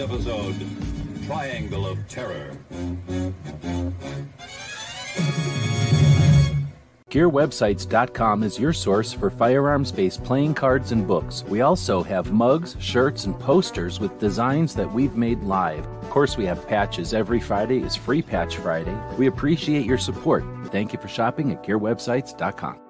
tonight's episode Triangle of Terror. GearWebsites.com is your source for firearms based playing cards and books. We also have mugs, shirts, and posters with designs that we've made live. Of course, we have patches. Every Friday is Free Patch Friday. We appreciate your support. Thank you for shopping at GearWebsites.com.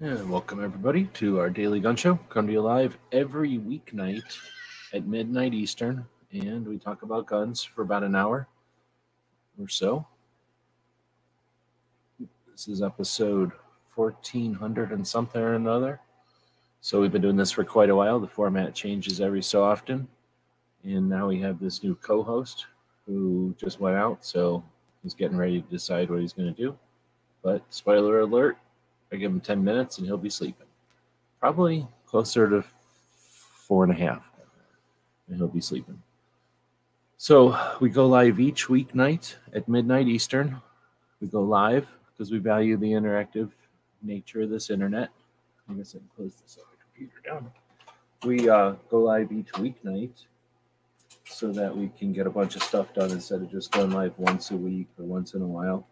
And welcome everybody to our daily gun show. Come to you live every weeknight at midnight Eastern, and we talk about guns for about an hour or so. This is episode 1400 and something or another. So we've been doing this for quite a while. The format changes every so often. And now we have this new co-host who just went out, so he's getting ready to decide what he's going to do. But spoiler alert, I give him 10 minutes and he'll be sleeping. Probably closer to four and a half. And he'll be sleeping. So we go live each weeknight at midnight Eastern. We go live because we value the interactive nature of this internet. I guess I can close this other computer down. We uh, go live each weeknight so that we can get a bunch of stuff done instead of just going live once a week or once in a while.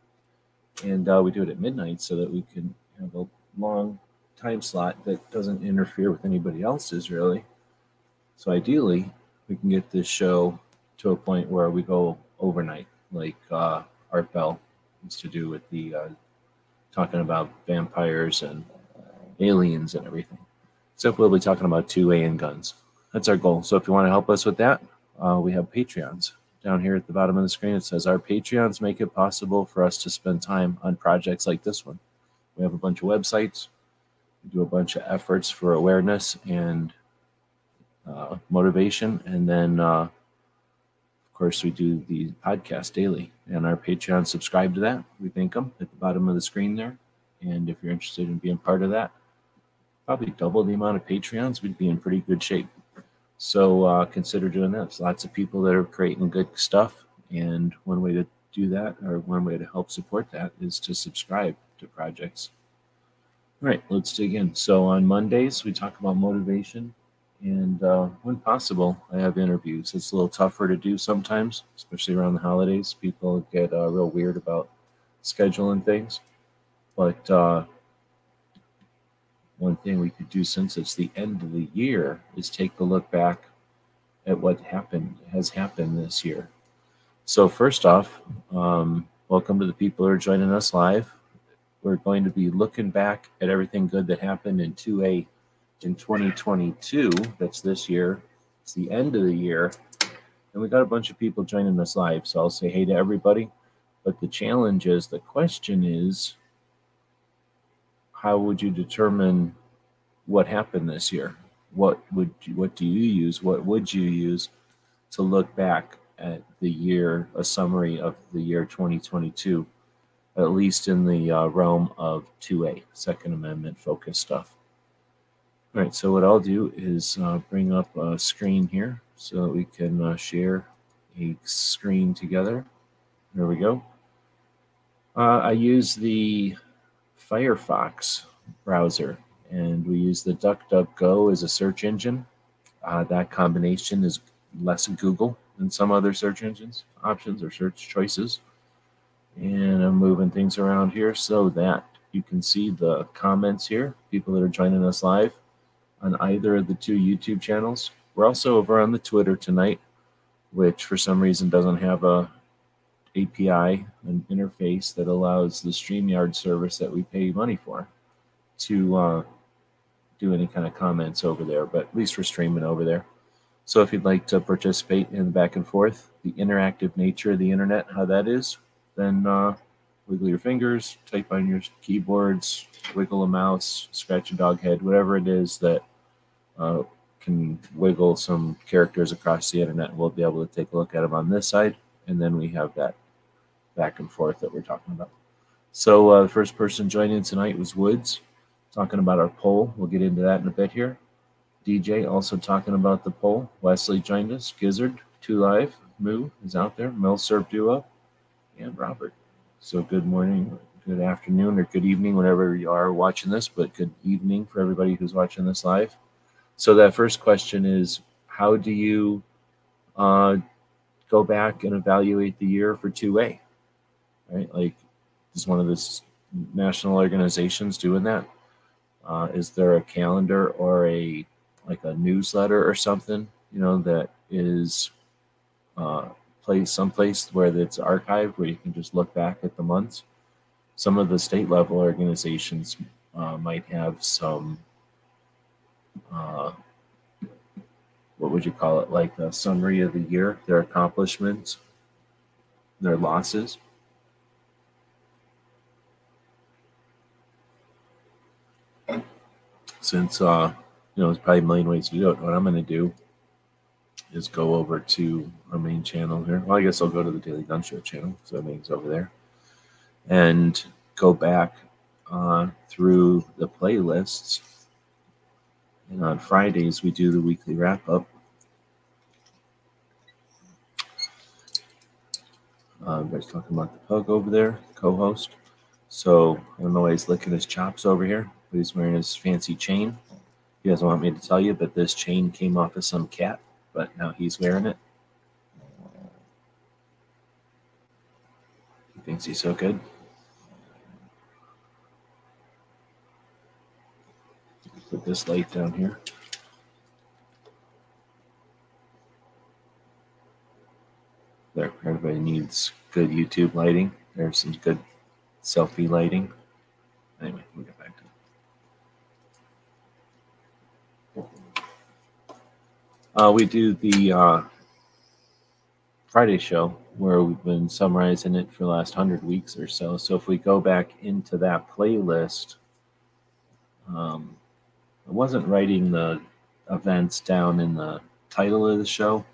And uh, we do it at midnight so that we can have a long time slot that doesn't interfere with anybody else's really. So ideally, we can get this show to a point where we go overnight, like uh, Art Bell used to do with the uh, talking about vampires and aliens and everything. Except we'll be talking about 2A and guns. That's our goal. So if you want to help us with that, uh, we have Patreons. Down here at the bottom of the screen, it says our Patreons make it possible for us to spend time on projects like this one. We have a bunch of websites. We do a bunch of efforts for awareness and uh, motivation. And then, uh, of course, we do the podcast daily. And our Patreon subscribe to that. We thank them at the bottom of the screen there. And if you're interested in being part of that, probably double the amount of Patreons, we'd be in pretty good shape. So uh, consider doing that. There's lots of people that are creating good stuff. And one way to do that, or one way to help support that, is to subscribe to projects. All right, let's dig in. So on Mondays, we talk about motivation. And uh, when possible, I have interviews. It's a little tougher to do sometimes, especially around the holidays. People get uh, real weird about scheduling things. But uh, one thing we could do since it's the end of the year is take a look back at what happened has happened this year. So first off, um, welcome to the people who are joining us live. We're going to be looking back at everything good that happened in 2A in 2022. That's this year. It's the end of the year. And we got a bunch of people joining us live. So I'll say hey to everybody. But the challenge is the question is how would you determine what happened this year? What would you, what do you use? What would you use to look back at the year, a summary of the year 2022, at least in the uh, realm of 2A, Second Amendment focused stuff? All right, so what I'll do is uh, bring up a screen here so that we can uh, share a screen together. There we go. Uh, I use the Firefox browser, and we use the DuckDuckGo as a search engine. Uh, that combination is less Google than some other search engines options or search choices. And I'm moving things around here so that you can see the comments here, people that are joining us live on either of the two YouTube channels. We're also over on the Twitter tonight, which for some reason doesn't have a API, an interface that allows the StreamYard service that we pay money for to uh, do any kind of comments over there, but at least we're streaming over there. So if you'd like to participate in the back and forth, the interactive nature of the internet, how that is, then uh, wiggle your fingers, type on your keyboards, wiggle a mouse, scratch a dog head, whatever it is that uh, can wiggle some characters across the internet. We'll be able to take a look at them on this side, and then we have that back and forth that we're talking about. So uh, the first person joining tonight was Woods, talking about our poll. We'll get into that in a bit here. DJ also talking about the poll. Wesley joined us. Gizzard, Two Live, Moo is out there. Milsurp Duo, and Robert. So good morning, good afternoon, or good evening, whenever you are watching this, but good evening for everybody who's watching this live. So that first question is, how do you uh, go back and evaluate the year for 2A? Right, like is one of the national organizations doing that? Uh, is there a calendar or a like a newsletter or something, you know, that is uh, place someplace where it's archived where you can just look back at the months. Some of the state level organizations uh, might have some, uh, what would you call it, like a summary of the year, their accomplishments, their losses. Since uh, you know, there's probably a million ways to do it. What I'm going to do is go over to our main channel here. Well, I guess I'll go to the Daily Gun Show channel, so everything's over there, and go back uh, through the playlists. And on Fridays, we do the weekly wrap up. Uh, everybody's talking about the pug over there, co host. So I don't know why he's licking his chops over here, but he's wearing his fancy chain. He doesn't want me to tell you, but this chain came off of some cat, but now he's wearing it. He thinks he's so good. Put this light down here. There, everybody needs good YouTube lighting. There's some good selfie lighting. Anyway, we'll get back to it. Uh, we do the uh, Friday show where we've been summarizing it for the last hundred weeks or so. So if we go back into that playlist, um, I wasn't writing the events down in the title of the show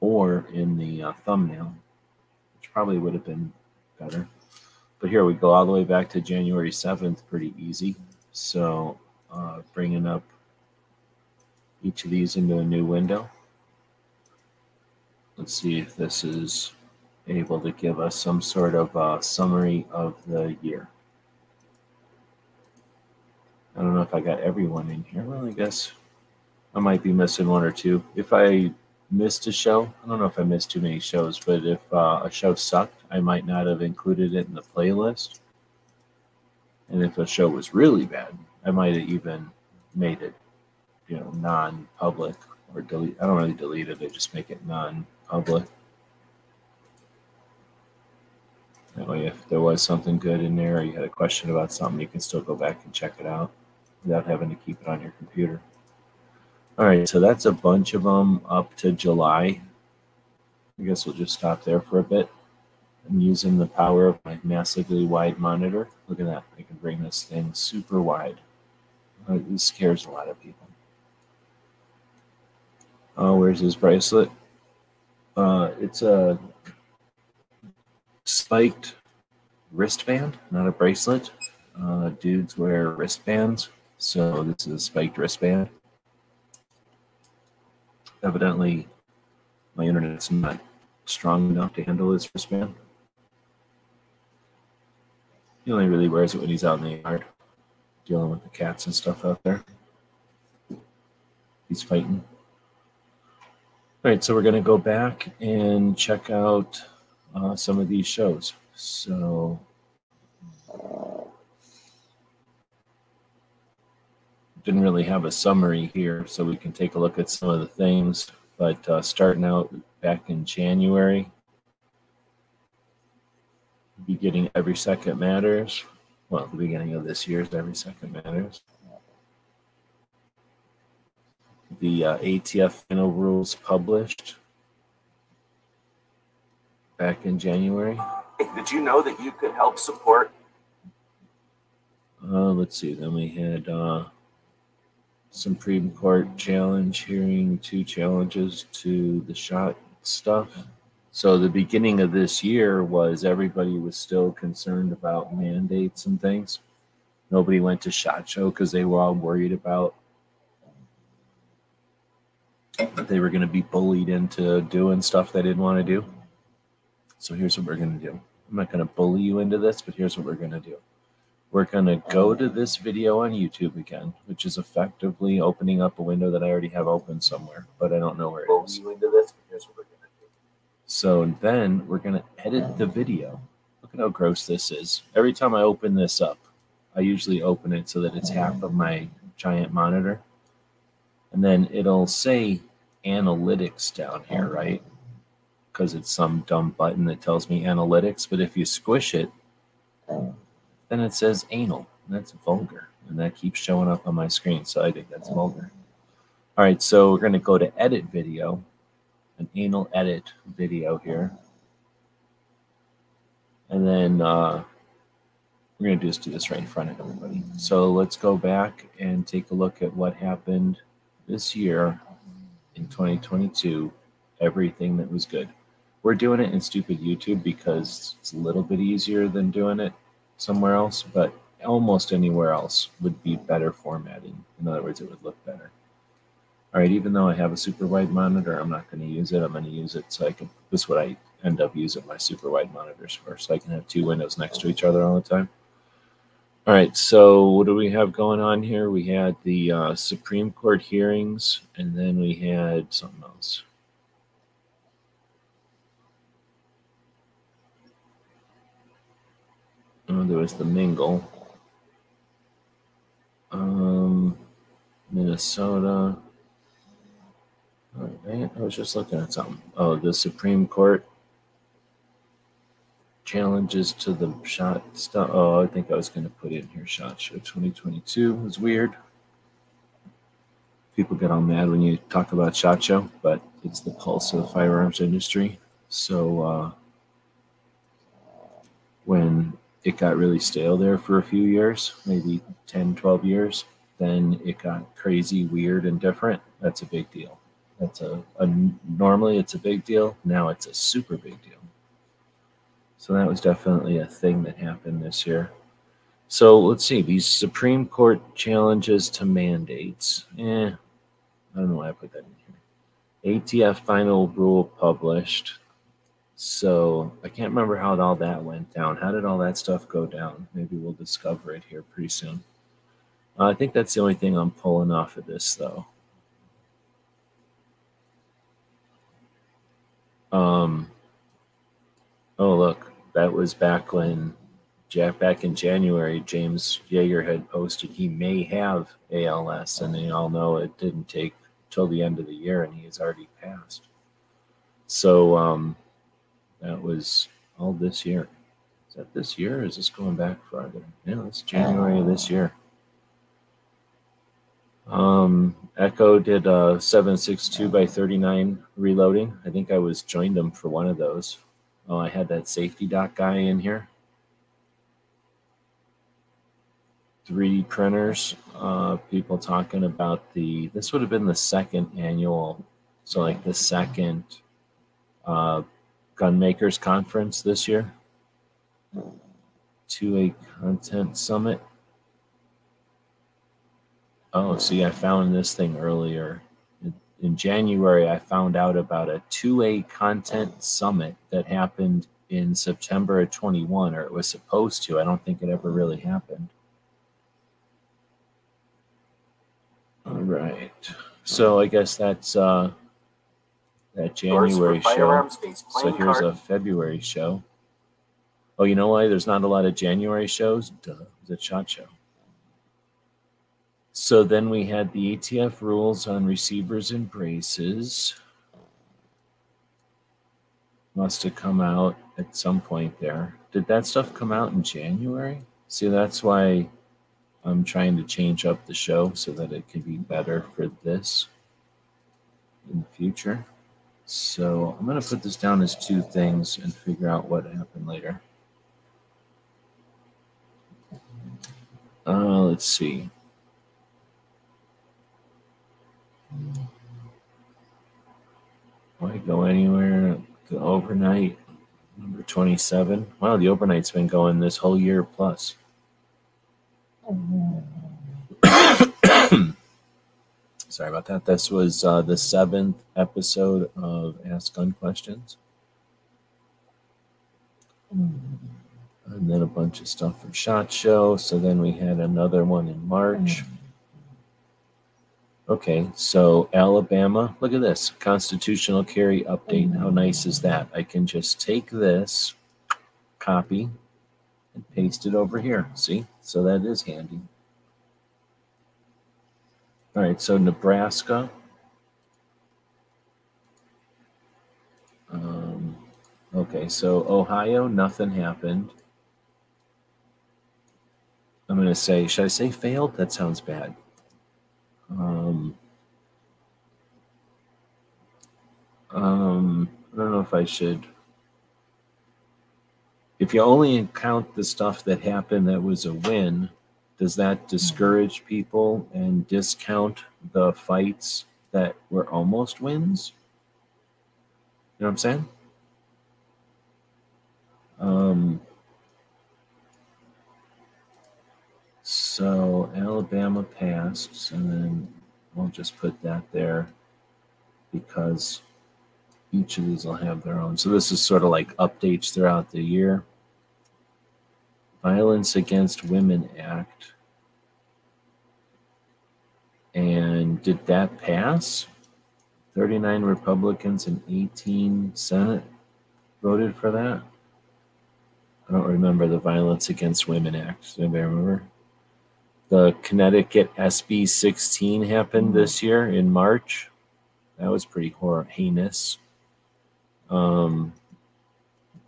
or in the uh, thumbnail, which probably would have been better. But here we go all the way back to January 7th, pretty easy. So uh, bringing up each of these into a new window. Let's see if this is able to give us some sort of uh, summary of the year. I don't know if I got everyone in here. Well, I guess I might be missing one or two. If I missed a show, I don't know if I missed too many shows, but if uh, a show sucked, I might not have included it in the playlist. And if a show was really bad, I might have even made it you know, non-public or delete. I don't really delete it. I just make it non-public. That way, if there was something good in there, or you had a question about something, you can still go back and check it out without having to keep it on your computer. All right, so that's a bunch of them up to July. I guess we'll just stop there for a bit. I'm using the power of my massively wide monitor. Look at that. I can bring this thing super wide. Uh, this scares a lot of people. Oh, where's his bracelet? Uh, it's a spiked wristband, not a bracelet. Uh, dudes wear wristbands, so this is a spiked wristband. Evidently, my internet's not strong enough to handle this wristband. He only really wears it when he's out in the yard, dealing with the cats and stuff out there. He's fighting. All right, so we're going to go back and check out uh, some of these shows. So, didn't really have a summary here, so we can take a look at some of the things. But uh, starting out back in January, beginning Every Second Matters. Well, the beginning of this year's Every Second Matters. The uh, ATF final rules published back in January. Did you know that you could help support? Uh, let's see. Then we had uh, Supreme Court challenge hearing two challenges to the shot stuff. So the beginning of this year was everybody was still concerned about mandates and things. Nobody went to shot show because they were all worried about they were going to be bullied into doing stuff they didn't want to do. So here's what we're going to do. I'm not going to bully you into this, but here's what we're going to do. We're going to go to this video on YouTube again, which is effectively opening up a window that I already have open somewhere, but I don't know where it is. Bully you into this, but here's what we're gonna do. So then we're going to edit the video. Look at how gross this is. Every time I open this up, I usually open it so that it's half of my giant monitor. And then it'll say analytics down here, right? Because it's some dumb button that tells me analytics. But if you squish it, then it says anal. That's vulgar. And that keeps showing up on my screen. So I think that's vulgar. All right, so we're going to go to edit video an anal edit video here. And then uh, we're going to just do this right in front of everybody. So let's go back and take a look at what happened this year in 2022, everything that was good. We're doing it in stupid YouTube because it's a little bit easier than doing it somewhere else, but almost anywhere else would be better formatting. In other words, it would look better. All right, even though I have a super wide monitor, I'm not going to use it. I'm going to use it so I can, this is what I end up using my super wide monitors for, so I can have two windows next to each other all the time. All right, so what do we have going on here? We had the uh, Supreme Court hearings, and then we had something else. Oh, there was the Mingle. Um, Minnesota. All right, I was just looking at something. Oh, the Supreme Court challenges to the shot stuff. Oh, I think I was going to put in here shot show 2022 was weird. People get all mad when you talk about shot show, but it's the pulse of the firearms industry. So uh, when it got really stale there for a few years, maybe 10, 12 years, then it got crazy, weird, and different. That's a big deal. That's a, a normally it's a big deal. Now it's a super big deal. So that was definitely a thing that happened this year. So let's see these Supreme Court challenges to mandates. Eh, I don't know why I put that in here. ATF final rule published. So I can't remember how all that went down. How did all that stuff go down? Maybe we'll discover it here pretty soon. Uh, I think that's the only thing I'm pulling off of this, though. Um, oh, look, that was back when, Jack, back in January, James Yeager had posted he may have ALS, and they all know it didn't take till the end of the year, and he has already passed. So um, that was all this year. Is that this year, is this going back farther? Yeah, it's January of this year. Um, Echo did a 762 by 39 reloading. I think I was joined them for one of those. Oh, I had that safety doc guy in here. 3D printers, uh, people talking about the, this would have been the second annual, so like the second uh, gun makers conference this year. 2A content summit. Oh, see, I found this thing earlier. In, January, I found out about a 2A content summit that happened in September of 21, or it was supposed to. I don't think it ever really happened. All right. So I guess that's uh, that January show. So here's card. a February show. Oh, you know why? There's not a lot of January shows. Duh, it's a shot show. So then we had the ATF rules on receivers and braces. Must have come out at some point there. Did that stuff come out in January? See, that's why I'm trying to change up the show so that it can be better for this in the future. So I'm going to put this down as two things and figure out what happened later. Uh, let's see. Why go anywhere? The overnight, number 27. Wow, the overnight's been going this whole year plus. Sorry about that. This was uh, the seventh episode of Ask Gun Questions. And then a bunch of stuff from SHOT Show. So then we had another one in March. Okay, so Alabama, look at this constitutional carry update. How nice is that? I can just take this, copy, and paste it over here. See? So that is handy. All right, so Nebraska. Um, okay, so Ohio, nothing happened. I'm going to say, should I say failed? That sounds bad. Um, um, I don't know if I should. If you only count the stuff that happened that was a win, does that discourage people and discount the fights that were almost wins? You know what I'm saying? Um, so Alabama passed, and then we'll just put that there because each of these will have their own. So this is sort of like updates throughout the year. Violence Against Women Act. And did that pass? 39 Republicans and 18 Senate voted for that. I don't remember the Violence Against Women Act. Does anybody remember? The Connecticut SB 16 happened this year in March. That was pretty hor- heinous. Um,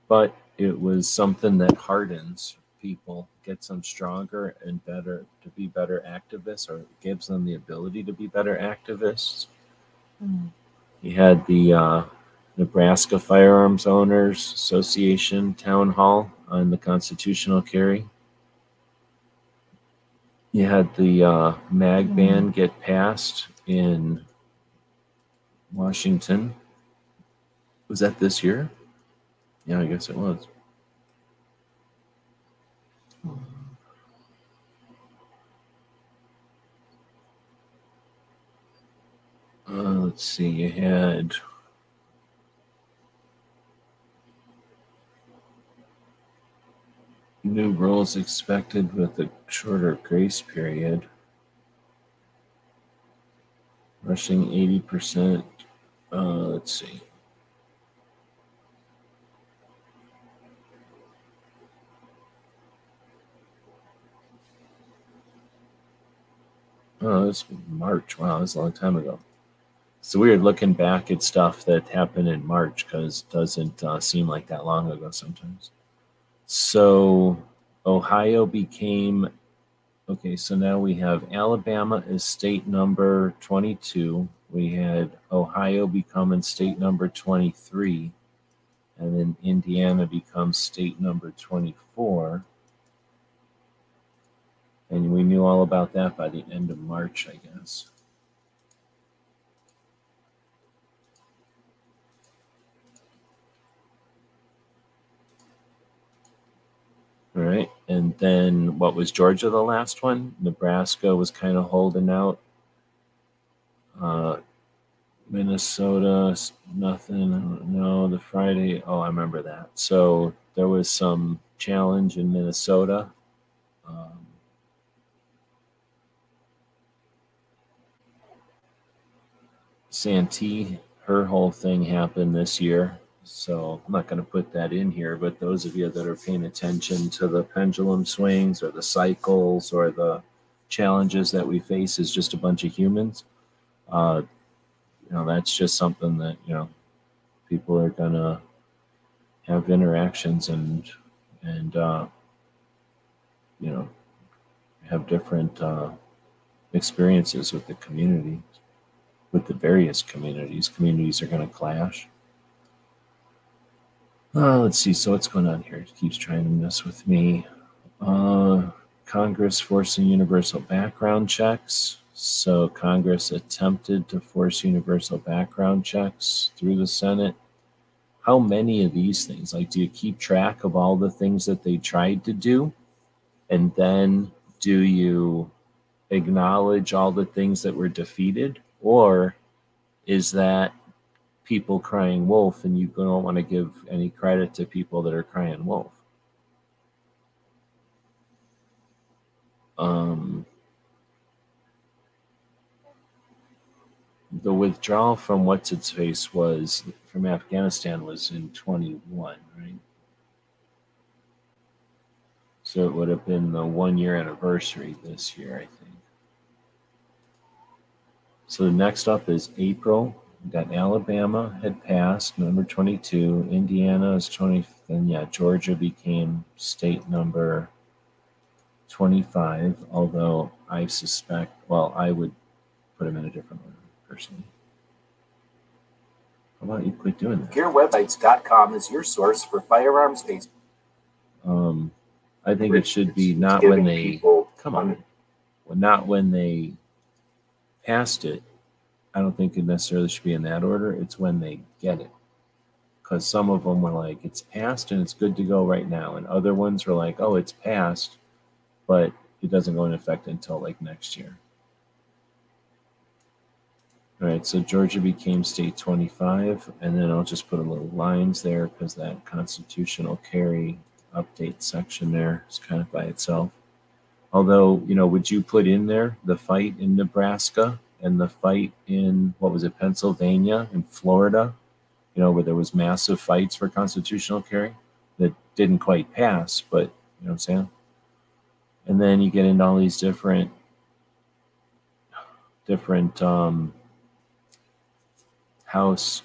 but it was something that hardens people, gets them stronger and better to be better activists, or gives them the ability to be better activists. You had the uh, Nebraska Firearms Owners Association town hall on the constitutional carry. You had the uh, mag ban get passed in Washington. Was that this year? Yeah, I guess it was. Uh, let's see, you had new rules expected with a shorter grace period. Rushing 80%. Uh, let's see. Oh, it's March. Wow, that's a long time ago. It's weird looking back at stuff that happened in March because it doesn't uh, seem like that long ago sometimes. So Ohio became okay. So now we have Alabama as state number 22. We had Ohio becoming state number 23, and then Indiana becomes state number 24. And we knew all about that by the end of March, I guess. All right. And then what was Georgia the last one? Nebraska was kind of holding out. Uh, Minnesota, nothing. No, the Friday. Oh, I remember that. So there was some challenge in Minnesota. Um, Santee, her whole thing happened this year. So I'm not going to put that in here, but those of you that are paying attention to the pendulum swings or the cycles or the challenges that we face as just a bunch of humans, uh, you know, that's just something that, you know, people are going to have interactions and, and, uh, you know, have different uh, experiences with the community, with the various communities. Communities are going to clash. Uh, let's see. So what's going on here? It keeps trying to mess with me. Uh, Congress forcing universal background checks. So Congress attempted to force universal background checks through the Senate. How many of these things? Like, do you keep track of all the things that they tried to do? And then do you acknowledge all the things that were defeated? Or is that people crying wolf and you don't want to give any credit to people that are crying wolf? Um, the withdrawal from what's its face was from Afghanistan was in 21, right? So it would have been the one year anniversary this year, I think. So the next up is April. Got Alabama had passed, number 22. Indiana is 20. Then, yeah, Georgia became state number 25, although I suspect, well, I would put them in a different order, personally. How about you quit doing that? GearWebsites.com is your source for firearms based. Um, I think it should be not when they come on, well, not when they passed it. I don't think it necessarily should be in that order. It's when they get it, because some of them were like, "It's passed and it's good to go right now," and other ones were like, "Oh, it's passed, but it doesn't go in effect until like next year." All right, so Georgia became state 25, and then I'll just put a little lines there because that constitutional carry update section there is kind of by itself. Although, you know, would you put in there the fight in Nebraska and the fight in, what was it, Pennsylvania and Florida, you know, where there was massive fights for constitutional carry that didn't quite pass, but, you know what I'm saying? And then you get into all these different, different um, House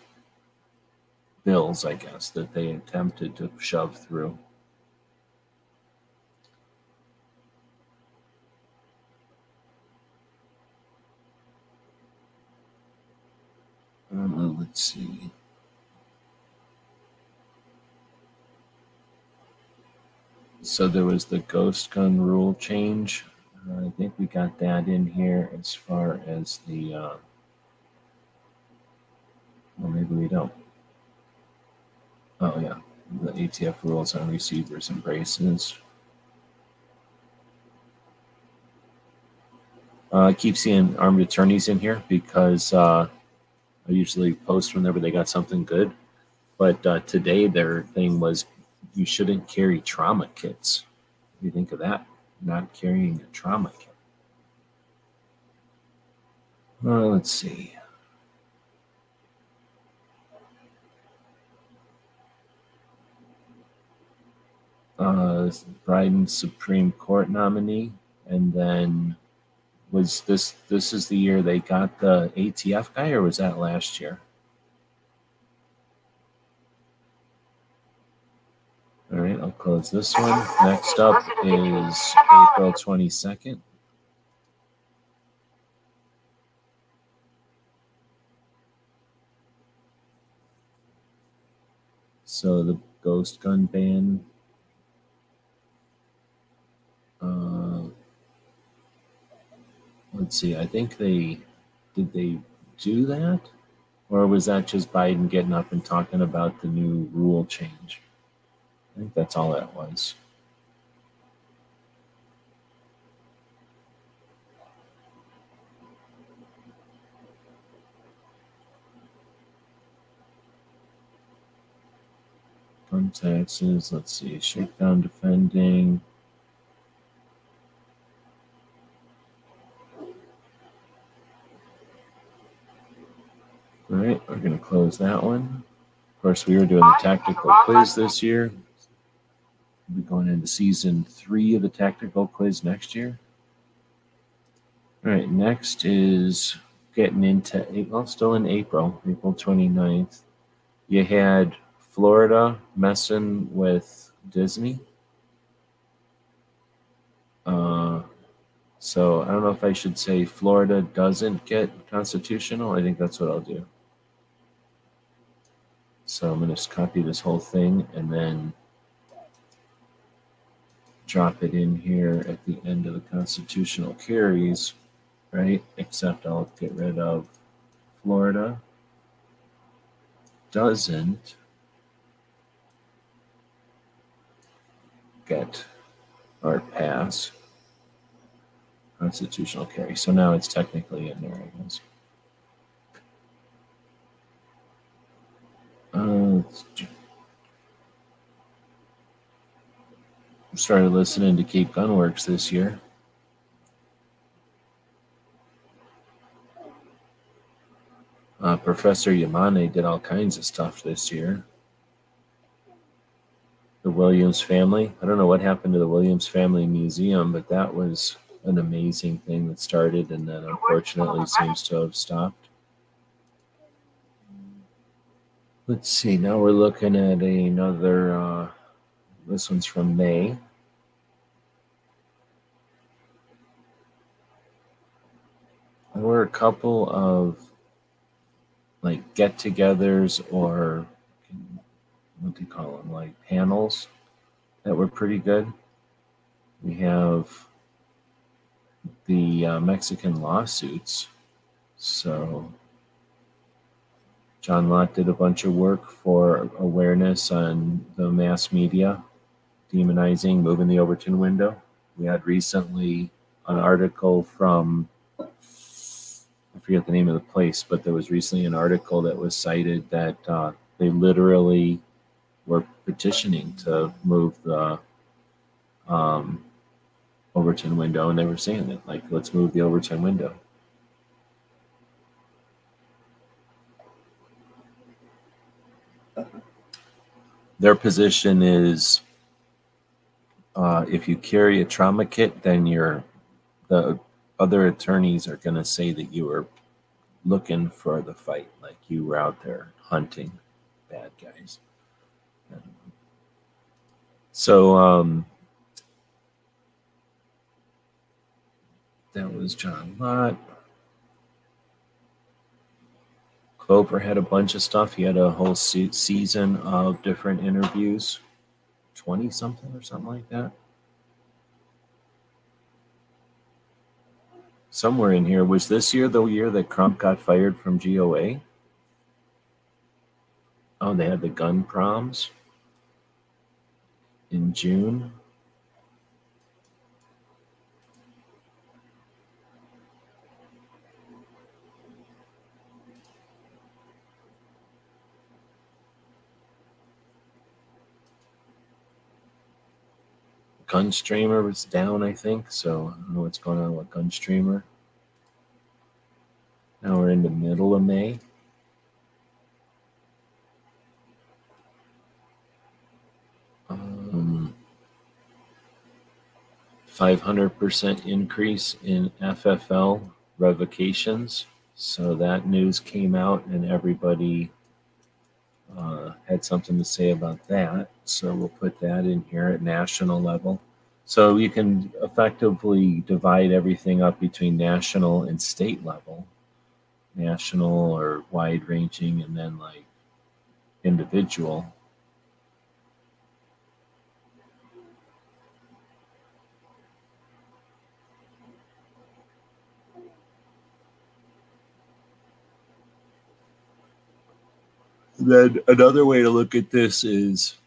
bills, I guess, that they attempted to shove through. Uh, let's see. So there was the ghost gun rule change. Uh, I think we got that in here as far as the. Uh, well, maybe we don't. Oh yeah, the ATF rules on receivers and braces. Uh, I keep seeing armed attorneys in here because uh, I usually post whenever they got something good. But uh, today their thing was you shouldn't carry trauma kits. What do you think of that? Not carrying a trauma kit. Well, let's see. Uh, Biden Supreme Court nominee, and then was this this is the year they got the ATF guy, or was that last year? All right, I'll close this one. Next up is April 22nd. So the ghost gun ban. Uh, let's see, I think they did they do that? Or was that just Biden getting up and talking about the new rule change? I think that's all that was. Fund taxes, let's see, shakedown defending. All right, we're going to close that one. Of course, we were doing the tactical quiz this year. We'll be going into season three of the tactical quiz next year. All right, next is getting into April, still in April, April 29th. You had Florida messing with Disney. Uh, so I don't know if I should say Florida doesn't get constitutional. I think that's what I'll do. So I'm going to copy this whole thing and then drop it in here at the end of the constitutional carries, right? Except I'll get rid of Florida doesn't get or pass constitutional carry. So now it's technically in there, I guess. Uh, started listening to Cape Gunworks this year. Uh, Professor Yamane did all kinds of stuff this year. The Williams family. I don't know what happened to the Williams Family Museum, but that was an amazing thing that started and then unfortunately seems to have stopped. Let's see, now we're looking at another, uh, this one's from May. There were a couple of like get togethers or what do you call them, like panels that were pretty good. We have the uh, Mexican lawsuits. So John Lott did a bunch of work for awareness on the mass media, demonizing, moving the Overton window. We had recently an article from, I forget the name of the place, but there was recently an article that was cited that uh, they literally were petitioning to move the um, Overton window, and they were saying that, like, let's move the Overton window. Their position is uh, if you carry a trauma kit, then you're the other attorneys are going to say that you were looking for the fight, like you were out there hunting bad guys. So um, that was John Lott. Clover had a bunch of stuff. He had a whole se- season of different interviews, 20 something or something like that. Somewhere in here. Was this year the year that Crump got fired from GOA? Oh, they had the gun proms in June. Gunstreamer was down, I think. So I don't know what's going on with Gunstreamer. Now we're in the middle of May. Um, 500% increase in FFL revocations. So that news came out and everybody uh, had something to say about that. So we'll put that in here at national level. So you can effectively divide everything up between national and state level, national or wide ranging, and then like individual. Then another way to look at this is,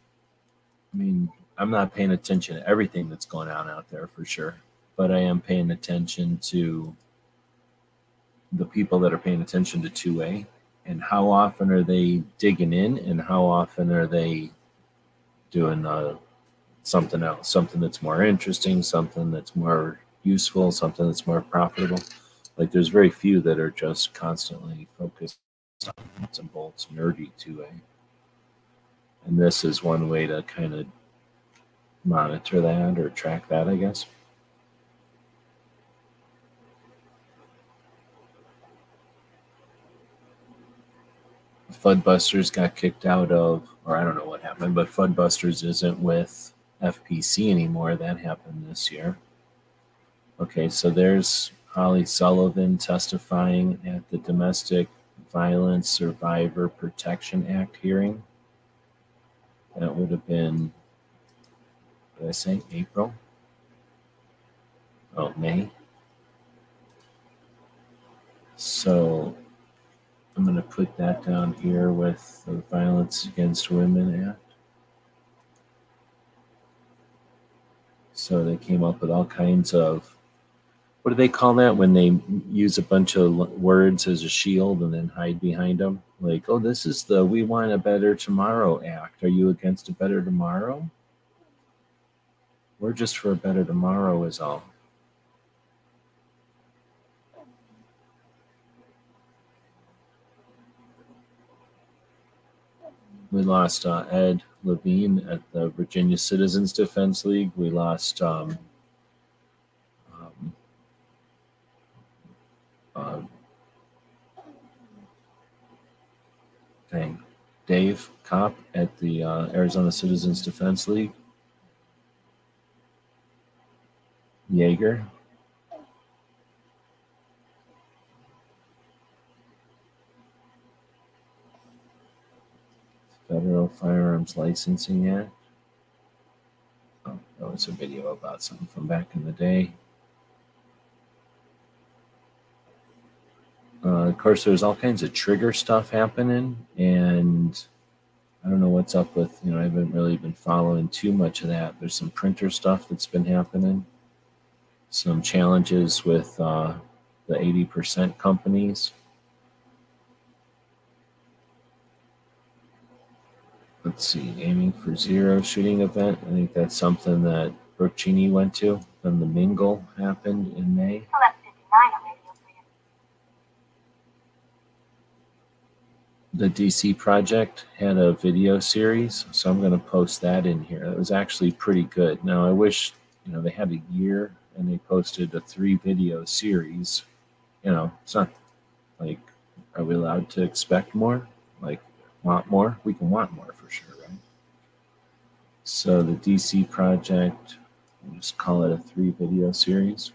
I mean, I'm not paying attention to everything that's going on out there for sure, but I am paying attention to the people that are paying attention to 2A and how often are they digging in and how often are they doing uh, something else, something that's more interesting, something that's more useful, something that's more profitable. Like there's very few that are just constantly focused nuts and bolts, nerdy 2A. And this is one way to kind of monitor that or track that, I guess. Fudbusters got kicked out of, or I don't know what happened, but Fudbusters isn't with FPC anymore. That happened this year. Okay, so there's Holly Sullivan testifying at the Domestic Violence Survivor Protection Act hearing. That would have been, did I say April? Oh, May. So I'm going to put that down here with the Violence Against Women Act. So they came up with all kinds of, what do they call that when they use a bunch of words as a shield and then hide behind them? Like, oh, this is the We Want a Better Tomorrow Act. Are you against a better tomorrow? We're just for a better tomorrow, is all. We lost uh, Ed Levine at the Virginia Citizens Defense League. We lost um, uh, dang, Dave Kopp at the uh, Arizona Citizens Defense League. Jaeger. Federal Firearms Licensing Act. Oh, that was a video about something from back in the day. Uh, of course, there's all kinds of trigger stuff happening, and I don't know what's up with, you know, I haven't really been following too much of that. There's some printer stuff that's been happening, some challenges with uh, the 80% companies. let's see, aiming for zero shooting event. I think that's something that Brooke Cheney went to. Then the Mingle happened in May. The DC Project had a video series, so I'm going to post that in here. It was actually pretty good. Now, I wish, you know, they had a year and they posted a three video series. You know, it's not like, are we allowed to expect more? Like, want more? We can want more for sure, right? So the DC project, we'll just call it a three video series.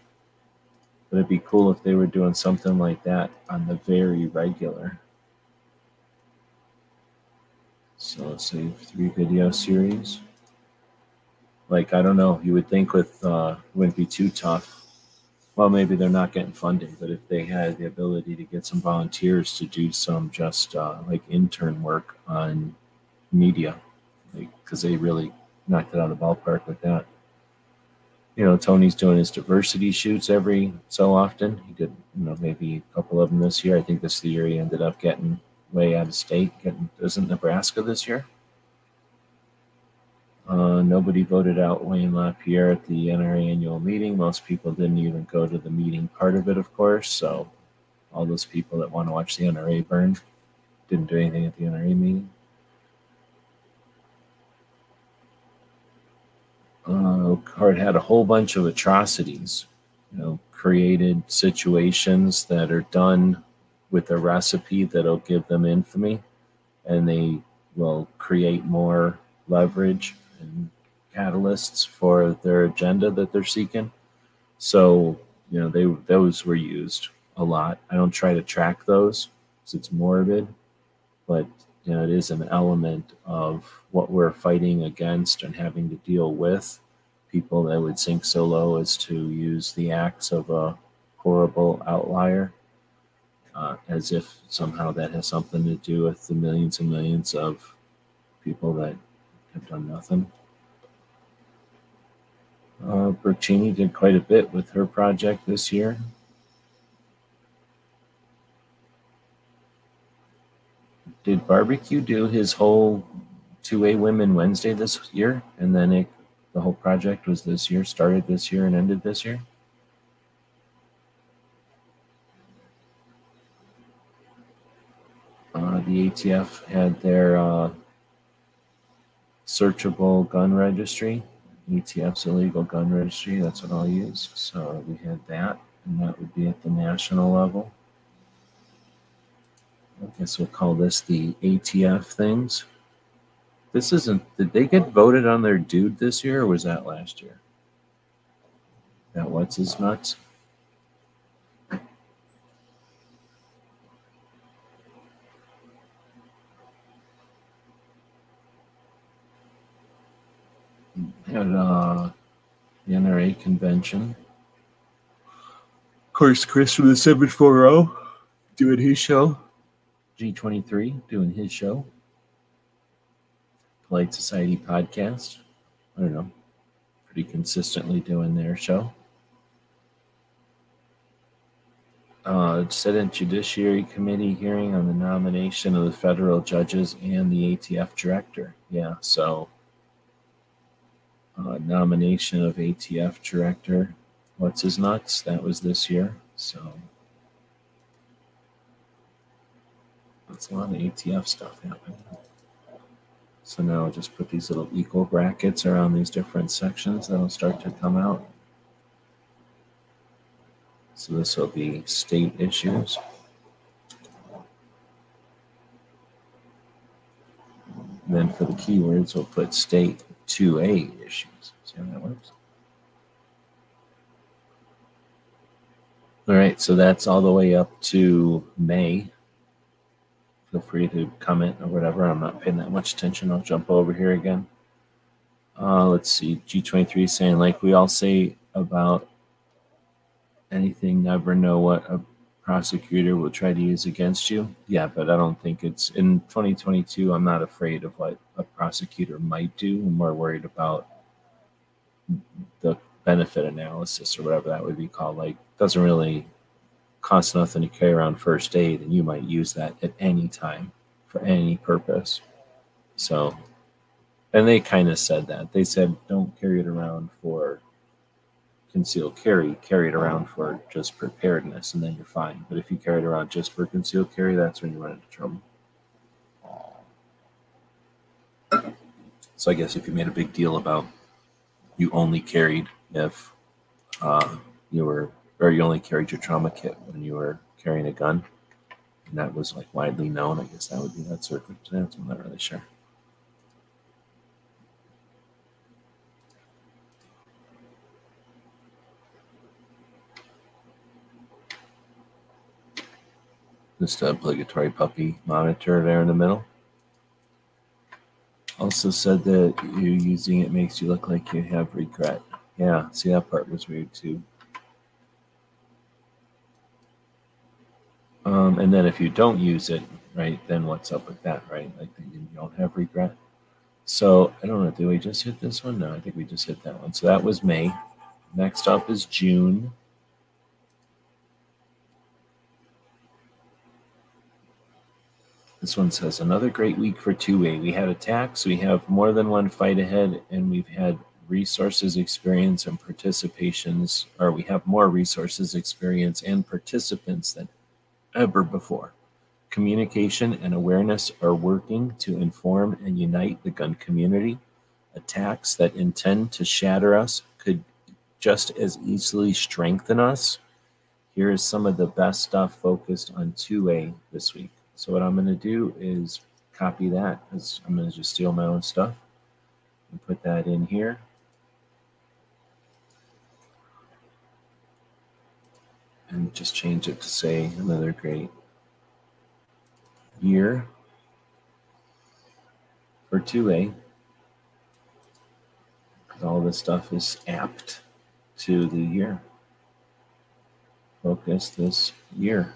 But it'd be cool if they were doing something like that on the very regular. So let's say three video series. Like, I don't know, you would think with, uh, wouldn't be too tough well, maybe they're not getting funding, but if they had the ability to get some volunteers to do some just uh, like intern work on media, because like, they really knocked it out of the ballpark with that. You know, Tony's doing his diversity shoots every so often. He did, you know, maybe a couple of them this year. I think this year he ended up getting way out of state. Getting, isn't Nebraska this year? Uh, nobody voted out Wayne LaPierre at the NRA annual meeting. Most people didn't even go to the meeting part of it, of course. So, all those people that want to watch the NRA burn didn't do anything at the NRA meeting. Uh, had a whole bunch of atrocities, you know, created situations that are done with a recipe that'll give them infamy, and they will create more leverage and catalysts for their agenda that they're seeking. So, you know, they those were used a lot. I don't try to track those because it's morbid, but you know, it is an element of what we're fighting against and having to deal with. People that would sink so low as to use the acts of a horrible outlier uh, as if somehow that has something to do with the millions and millions of people that have done nothing. Uh, Bertini did quite a bit with her project this year. Did Barbecue do his whole two-way women Wednesday this year, and then it, the whole project was this year, started this year, and ended this year. Uh, the ATF had their uh, searchable gun registry, ATF's illegal gun registry. That's what I'll use. So we had that, and that would be at the national level. I guess we'll call this the ATF things. This isn't, did they get voted on their dude this year or was that last year? That what's his nuts? Had uh, the NRA convention. Of course, Chris from the 740 doing his show. G23 doing his show. Polite Society podcast. I don't know. Pretty consistently doing their show. Uh, Senate Judiciary Committee hearing on the nomination of the federal judges and the ATF director. Yeah, so uh, nomination of ATF director. What's his nuts? That was this year. So that's a lot of ATF stuff happening. So now I'll just put these little equal brackets around these different sections that'll start to come out. So this will be state issues. And then for the keywords, we'll put state 2A issues. See how that works? All right, so that's all the way up to May. Feel free to comment or whatever. I'm not paying that much attention. I'll jump over here again. Uh, let's see. G23 saying, like we all say about anything, never know what a prosecutor will try to use against you. Yeah, but I don't think it's in 2022. I'm not afraid of what a prosecutor might do. I'm more worried about the benefit analysis or whatever that would be called. Like, doesn't really cost nothing to carry around first aid, and you might use that at any time for any purpose. So, and they kind of said that. They said don't carry it around for concealed carry, carry it around for just preparedness, and then you're fine. But if you carry it around just for concealed carry, that's when you run into trouble. So I guess if you made a big deal about you only carried if uh, you were, or you only carried your trauma kit when you were carrying a gun, and that was like widely known, I guess that would be that circumstance. I'm not really sure. Just a obligatory puppy monitor there in the middle. Also said that you using it makes you look like you have regret. Yeah, see that part was weird too. Um, and then if you don't use it, right, then what's up with that, right? Like you don't have regret. So I don't know. Did we just hit this one? No, I think we just hit that one. So that was May. Next up is June. This one says another great week for 2A. We had attacks, we have more than one fight ahead, and we've had resources, experience, and participations, or we have more resources, experience, and participants than ever before. Communication and awareness are working to inform and unite the gun community. Attacks that intend to shatter us could just as easily strengthen us. Here is some of the best stuff focused on 2A this week. So what I'm going to do is copy that I'm going to just steal my own stuff and put that in here. And just change it to say another great year for 2A. Because all this stuff is apt to the year. Focus this year.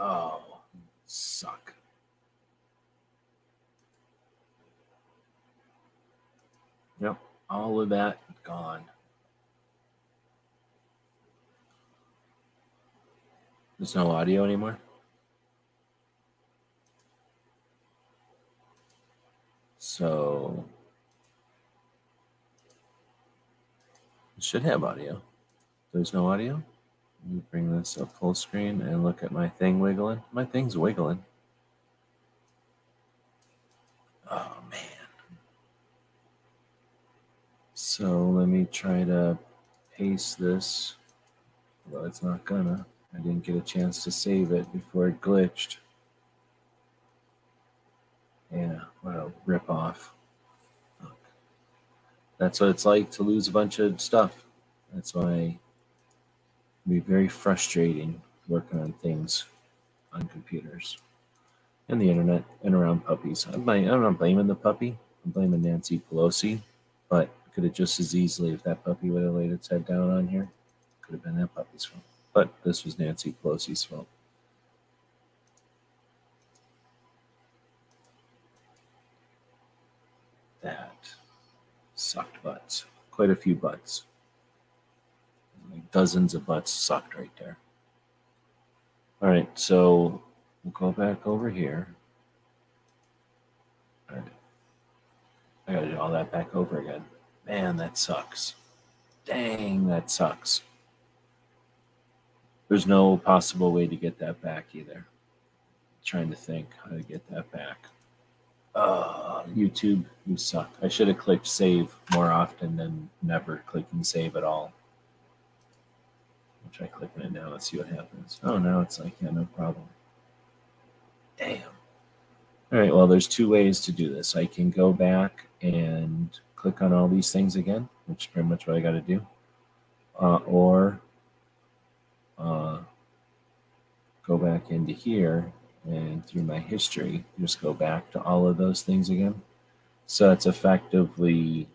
Oh, suck. Yep, all of that gone. There's no audio anymore. So it should have audio. There's no audio. Let me bring this up full screen and look at my thing wiggling. My thing's wiggling. Oh man. So let me try to paste this. Well, it's not gonna. I didn't get a chance to save it before it glitched. Yeah, what a rip off. That's what it's like to lose a bunch of stuff. That's why can be very frustrating working on things on computers and the internet and around puppies. I'm, I'm not blaming the puppy. I'm blaming Nancy Pelosi, but could have just as easily, if that puppy would have laid its head down on here, could have been that puppy's fault. But this was Nancy Pelosi's fault. That sucked butts. Quite a few butts. Dozens of butts sucked right there. All right, so we'll go back over here. All right. I gotta do all that back over again. Man, that sucks. Dang, that sucks. There's no possible way to get that back either. trying to think how to get that back. Uh, YouTube, you suck. I should have clicked save more often than never clicking save at all. I'll try clicking it now. Let's see what happens. Oh, now it's like, yeah, no problem. Damn. All right, well, there's two ways to do this. I can go back and click on all these things again, which is pretty much what I got to do. Uh, or uh, go back into here and through my history, just go back to all of those things again. So it's effectively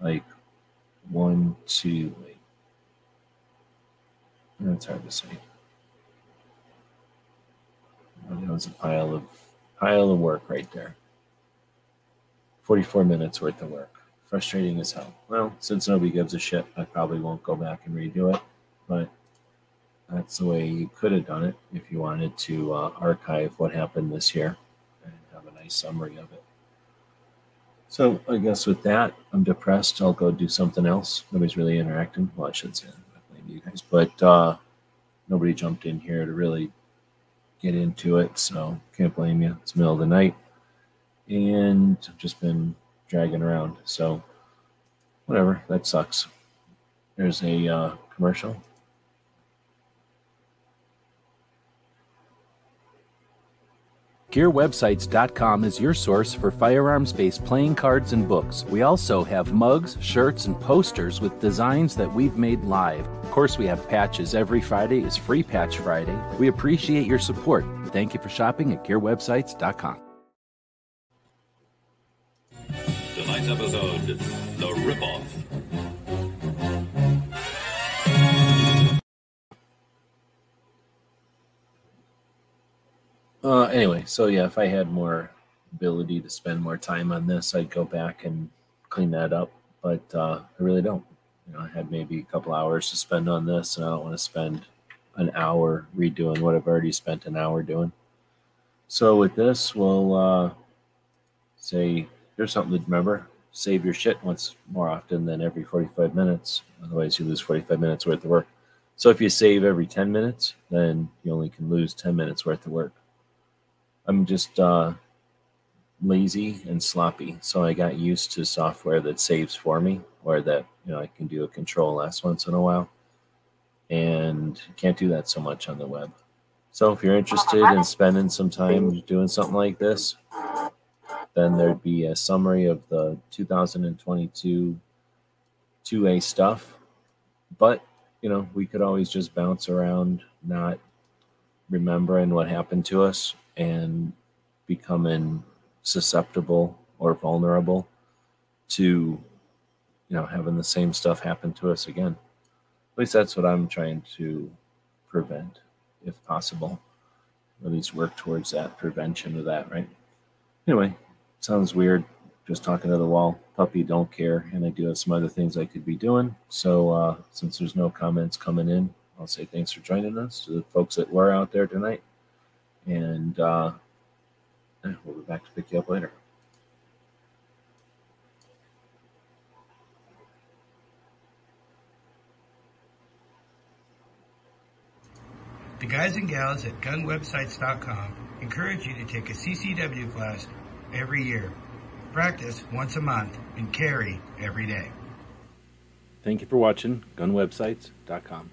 like one, two, wait. That's hard to say. That was a pile of pile of work right there. 44 minutes worth of work. Frustrating as hell. Well, since nobody gives a shit, I probably won't go back and redo it. But that's the way you could have done it if you wanted to uh, archive what happened this year and have a nice summary of it. So I guess with that, I'm depressed. I'll go do something else. Nobody's really interacting. Well, I should say you guys, but uh, nobody jumped in here to really get into it. So can't blame you. It's middle of the night, and I've just been dragging around. So whatever. That sucks. There's a uh, commercial. GearWebsites.com is your source for firearms based playing cards and books. We also have mugs, shirts, and posters with designs that we've made live. Of course, we have patches. Every Friday is Free Patch Friday. We appreciate your support. Thank you for shopping at GearWebsites.com. Tonight's episode, Uh, anyway, so yeah, if I had more ability to spend more time on this, I'd go back and clean that up. But uh, I really don't. You know, I had maybe a couple hours to spend on this, and I don't want to spend an hour redoing what I've already spent an hour doing. So with this, we'll uh, say here's something to remember: save your shit once more often than every 45 minutes. Otherwise, you lose 45 minutes worth of work. So if you save every 10 minutes, then you only can lose 10 minutes worth of work. I'm just uh, lazy and sloppy, so I got used to software that saves for me, or that you know I can do a control S once in a while, and can't do that so much on the web. So if you're interested in spending some time doing something like this, then there'd be a summary of the 2022 2A stuff. But you know, we could always just bounce around, not remembering what happened to us and becoming susceptible or vulnerable to you know having the same stuff happen to us again at least that's what i'm trying to prevent if possible. At least work towards that prevention of that, right? Anyway, sounds weird. Just talking to the wall. Puppy don't care, and I do have some other things I could be doing. So uh, since there's no comments coming in, I'll say thanks for joining us to the folks that were out there tonight, and uh, we'll be back to pick you up later. The guys and gals at gunwebsites.com encourage you to take a CCW class every year, practice once a month, and carry every day. Thank you for watching gunwebsites.com.